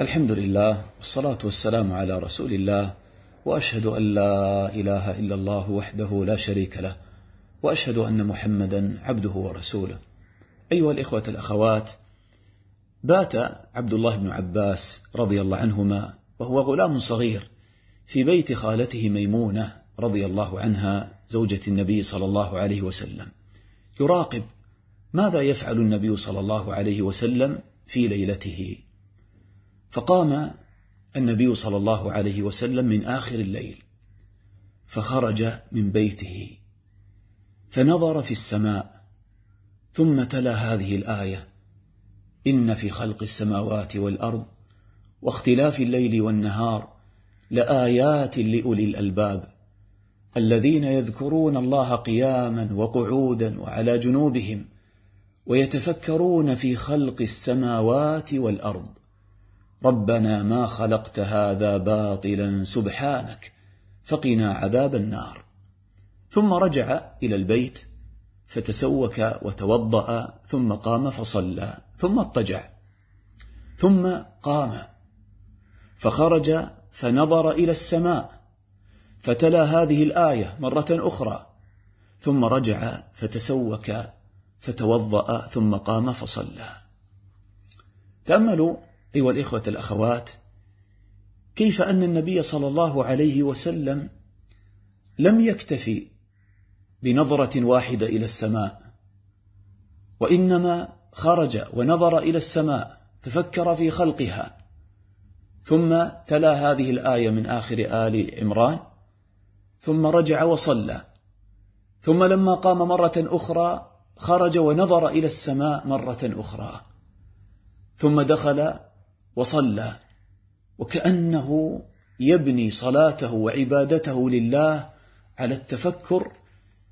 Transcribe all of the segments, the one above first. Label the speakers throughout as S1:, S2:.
S1: الحمد لله والصلاة والسلام على رسول الله وأشهد أن لا إله إلا الله وحده لا شريك له وأشهد أن محمدا عبده ورسوله. أيها الإخوة الأخوات بات عبد الله بن عباس رضي الله عنهما وهو غلام صغير في بيت خالته ميمونة رضي الله عنها زوجة النبي صلى الله عليه وسلم. يراقب ماذا يفعل النبي صلى الله عليه وسلم في ليلته. فقام النبي صلى الله عليه وسلم من آخر الليل فخرج من بيته فنظر في السماء ثم تلا هذه الآية إن في خلق السماوات والأرض واختلاف الليل والنهار لآيات لأولي الألباب الذين يذكرون الله قياما وقعودا وعلى جنوبهم ويتفكرون في خلق السماوات والأرض. ربنا ما خلقت هذا باطلا سبحانك فقنا عذاب النار. ثم رجع إلى البيت فتسوك وتوضأ ثم قام فصلى ثم اضطجع ثم قام فخرج فنظر إلى السماء فتلا هذه الآية مرة أخرى ثم رجع فتسوك فتوضأ ثم قام فصلى. تأملوا أيها الإخوة الأخوات كيف أن النبي صلى الله عليه وسلم لم يكتفي بنظرة واحدة إلى السماء وإنما خرج ونظر إلى السماء تفكر في خلقها ثم تلا هذه الآية من آخر آل عمران ثم رجع وصلى ثم لما قام مرة أخرى خرج ونظر إلى السماء مرة أخرى ثم دخل وصلى وكأنه يبني صلاته وعبادته لله على التفكر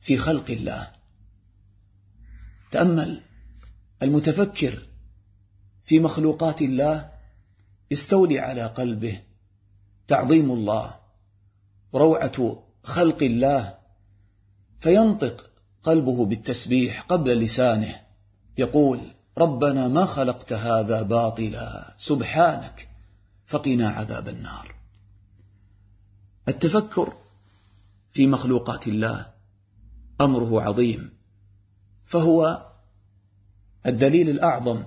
S1: في خلق الله. تأمل المتفكر في مخلوقات الله استولي على قلبه تعظيم الله روعة خلق الله فينطق قلبه بالتسبيح قبل لسانه يقول ربنا ما خلقت هذا باطلا سبحانك فقنا عذاب النار. التفكر في مخلوقات الله أمره عظيم فهو الدليل الأعظم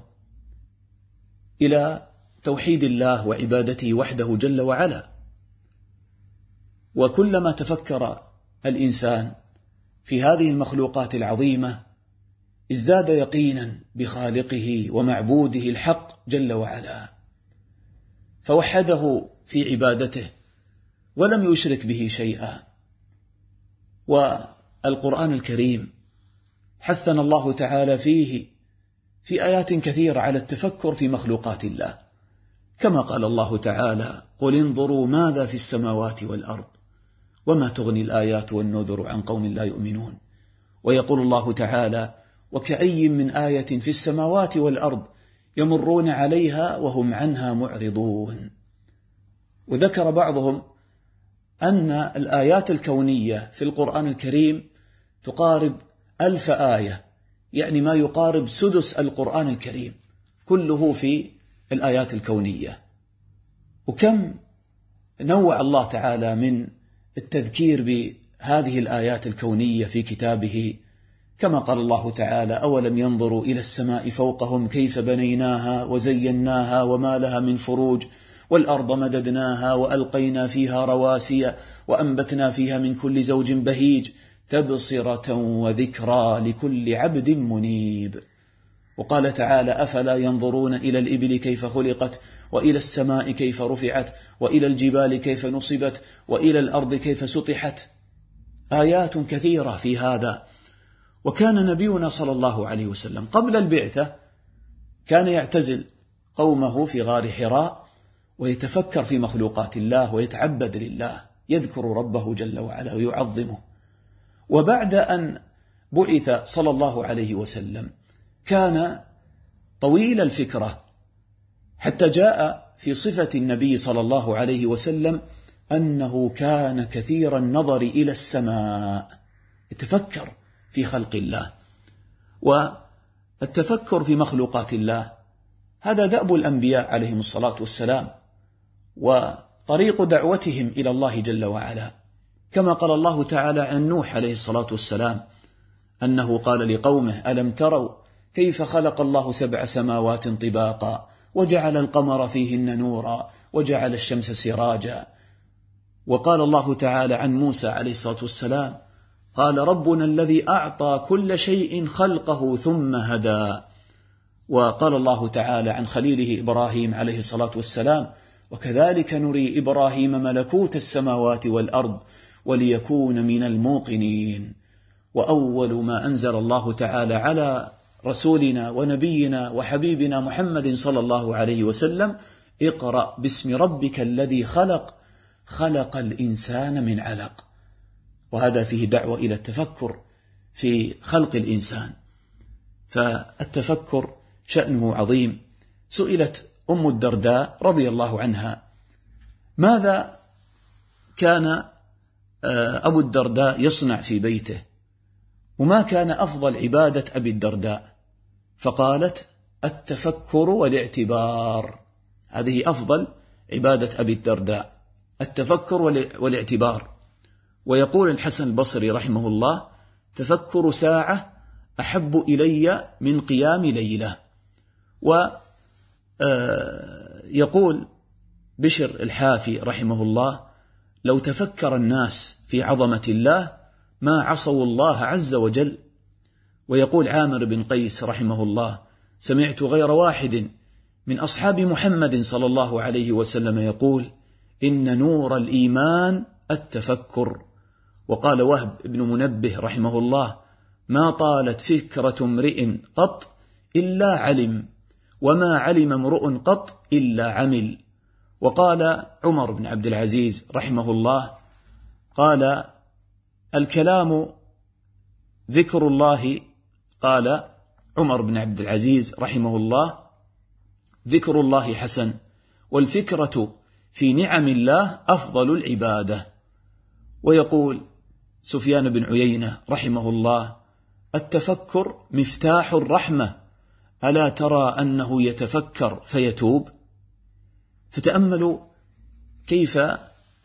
S1: إلى توحيد الله وعبادته وحده جل وعلا. وكلما تفكر الإنسان في هذه المخلوقات العظيمة ازداد يقينا بخالقه ومعبوده الحق جل وعلا. فوحده في عبادته ولم يشرك به شيئا. والقرآن الكريم حثنا الله تعالى فيه في آيات كثيرة على التفكر في مخلوقات الله. كما قال الله تعالى قل انظروا ماذا في السماوات والأرض وما تغني الآيات والنذر عن قوم لا يؤمنون ويقول الله تعالى وكأي من آية في السماوات والأرض يمرون عليها وهم عنها معرضون. وذكر بعضهم أن الآيات الكونية في القرآن الكريم تقارب ألف آية يعني ما يقارب سدس القرآن الكريم كله في الآيات الكونية. وكم نوع الله تعالى من التذكير بهذه الآيات الكونية في كتابه كما قال الله تعالى أولم ينظروا إلى السماء فوقهم كيف بنيناها وزيناها وما لها من فروج والأرض مددناها وألقينا فيها رواسي وأنبتنا فيها من كل زوج بهيج تبصرة وذكرى لكل عبد منيب. وقال تعالى أفلا ينظرون إلى الإبل كيف خلقت وإلى السماء كيف رفعت وإلى الجبال كيف نصبت وإلى الأرض كيف سطحت. آيات كثيرة في هذا. وكان نبينا صلى الله عليه وسلم قبل البعثة كان يعتزل قومه في غار حراء ويتفكر في مخلوقات الله ويتعبد لله يذكر ربه جل وعلا ويعظمه. وبعد أن بعث صلى الله عليه وسلم كان طويل الفكرة حتى جاء في صفة النبي صلى الله عليه وسلم أنه كان كثير النظر إلى السماء. يتفكر في خلق الله. والتفكر في مخلوقات الله هذا دأب الأنبياء عليهم الصلاة والسلام وطريق دعوتهم إلى الله جل وعلا. كما قال الله تعالى عن نوح عليه الصلاة والسلام أنه قال لقومه ألم تروا كيف خلق الله سبع سماوات طباقا وجعل القمر فيهن نورا وجعل الشمس سراجا. وقال الله تعالى عن موسى عليه الصلاة والسلام قال ربنا الذي أعطى كل شيء خلقه ثم هدى. وقال الله تعالى عن خليله إبراهيم عليه الصلاة والسلام وكذلك نري إبراهيم ملكوت السماوات والأرض وليكون من الموقنين. وأول ما أنزل الله تعالى على رسولنا ونبينا وحبيبنا محمد صلى الله عليه وسلم اقرأ باسم ربك الذي خلق خلق الإنسان من علق. وهذا فيه دعوة إلى التفكر في خلق الإنسان. فالتفكر شأنه عظيم. سئلت أم الدرداء رضي الله عنها ماذا كان آه، أبو الدرداء يصنع في بيته؟ وما كان أفضل عبادة أبي الدرداء؟ فقالت التفكر والاعتبار. هذه أفضل عبادة أبي الدرداء التفكر والاعتبار. ويقول الحسن البصري رحمه الله تفكر ساعة أحب إلي من قيام ليلة. ويقول آه، بشر الحافي رحمه الله لو تفكر الناس في عظمة الله ما عصوا الله عز وجل. ويقول عامر بن قيس رحمه الله سمعت غير واحد من أصحاب محمد صلى الله عليه وسلم يقول إن نور الإيمان التفكر. وقال وهب بن منبه رحمه الله ما طالت فكرة امرئ قط إلا علم وما علم امرؤ قط إلا عمل. وقال عمر بن عبد العزيز رحمه الله قال الكلام ذكر الله. قال عمر بن عبد العزيز رحمه الله ذكر الله حسن والفكرة في نعم الله أفضل العبادة. ويقول سفيان بن عيينة رحمه الله. التفكر مفتاح الرحمة. ألا ترى أنه يتفكر فيتوب؟ فتأملوا كيف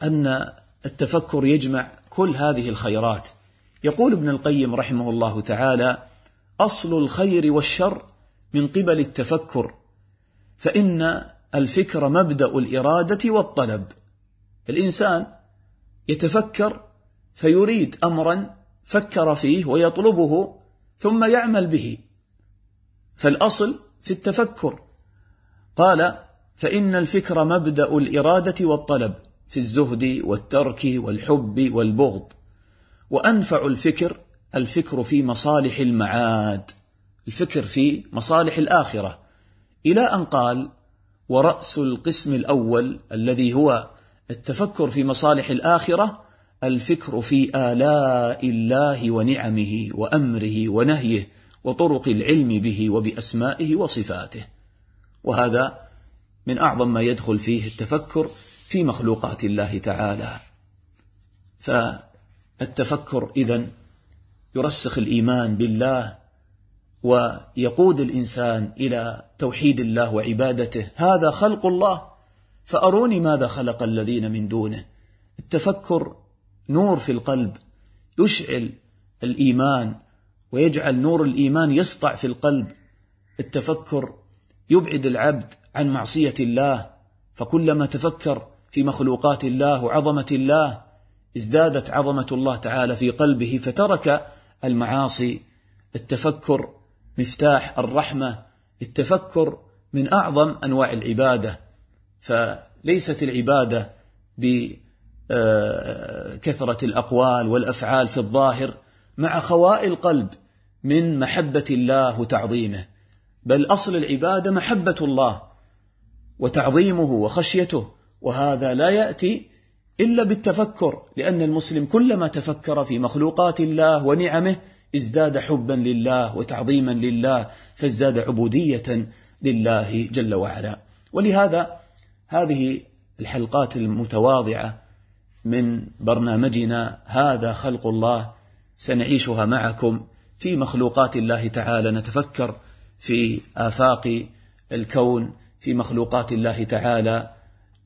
S1: أن التفكر يجمع كل هذه الخيرات. يقول ابن القيم رحمه الله تعالى أصل الخير والشر من قبل التفكر فإن الفكر مبدأ الإرادة والطلب. الإنسان يتفكر فيريد أمرا فكر فيه ويطلبه ثم يعمل به. فالأصل في التفكر. قال فإن الفكر مبدأ الإرادة والطلب في الزهد والترك والحب والبغض وأنفع الفكر الفكر في مصالح المعاد الفكر في مصالح الآخرة. إلى أن قال ورأس القسم الأول الذي هو التفكر في مصالح الآخرة الفكر في آلاء الله ونعمه وأمره ونهيه وطرق العلم به وبأسمائه وصفاته. وهذا من أعظم ما يدخل فيه التفكر في مخلوقات الله تعالى. فالتفكر إذن يرسخ الإيمان بالله ويقود الإنسان إلى توحيد الله وعبادته. هذا خلق الله. فأروني ماذا خلق الذين من دونه؟ التفكر نور في القلب يشعل الإيمان ويجعل نور الإيمان يسطع في القلب. التفكر يبعد العبد عن معصية الله فكلما تفكر في مخلوقات الله وعظمة الله ازدادت عظمة الله تعالى في قلبه فترك المعاصي. التفكر مفتاح الرحمة التفكر من أعظم أنواع العبادة. فليست العبادة بكثرة الأقوال والأفعال في الظاهر مع خواء القلب من محبة الله وتعظيمه. بل أصل العبادة محبة الله وتعظيمه وخشيته وهذا لا يأتي إلا بالتفكر لأن المسلم كلما تفكر في مخلوقات الله ونعمه ازداد حبا لله وتعظيما لله فازداد عبودية لله جل وعلا. ولهذا هذه الحلقات المتواضعة من برنامجنا هذا خلق الله سنعيشها معكم في مخلوقات الله تعالى. نتفكر في آفاق الكون في مخلوقات الله تعالى.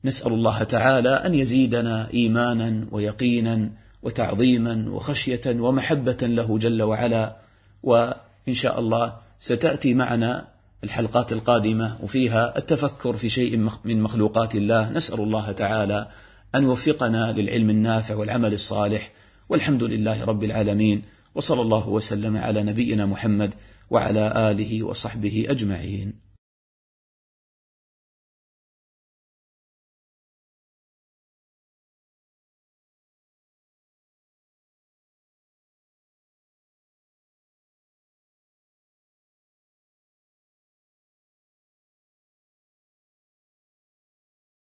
S1: نسأل الله تعالى أن يزيدنا إيمانا ويقينا وتعظيما وخشية ومحبة له جل وعلا. وإن شاء الله ستأتي معنا الحلقات القادمة وفيها التفكر في شيء من مخلوقات الله. نسأل الله تعالى أن يوفقنا للعلم النافع والعمل الصالح. والحمد لله رب العالمين وصلى الله وسلم على نبينا محمد وعلى آله وصحبه أجمعين.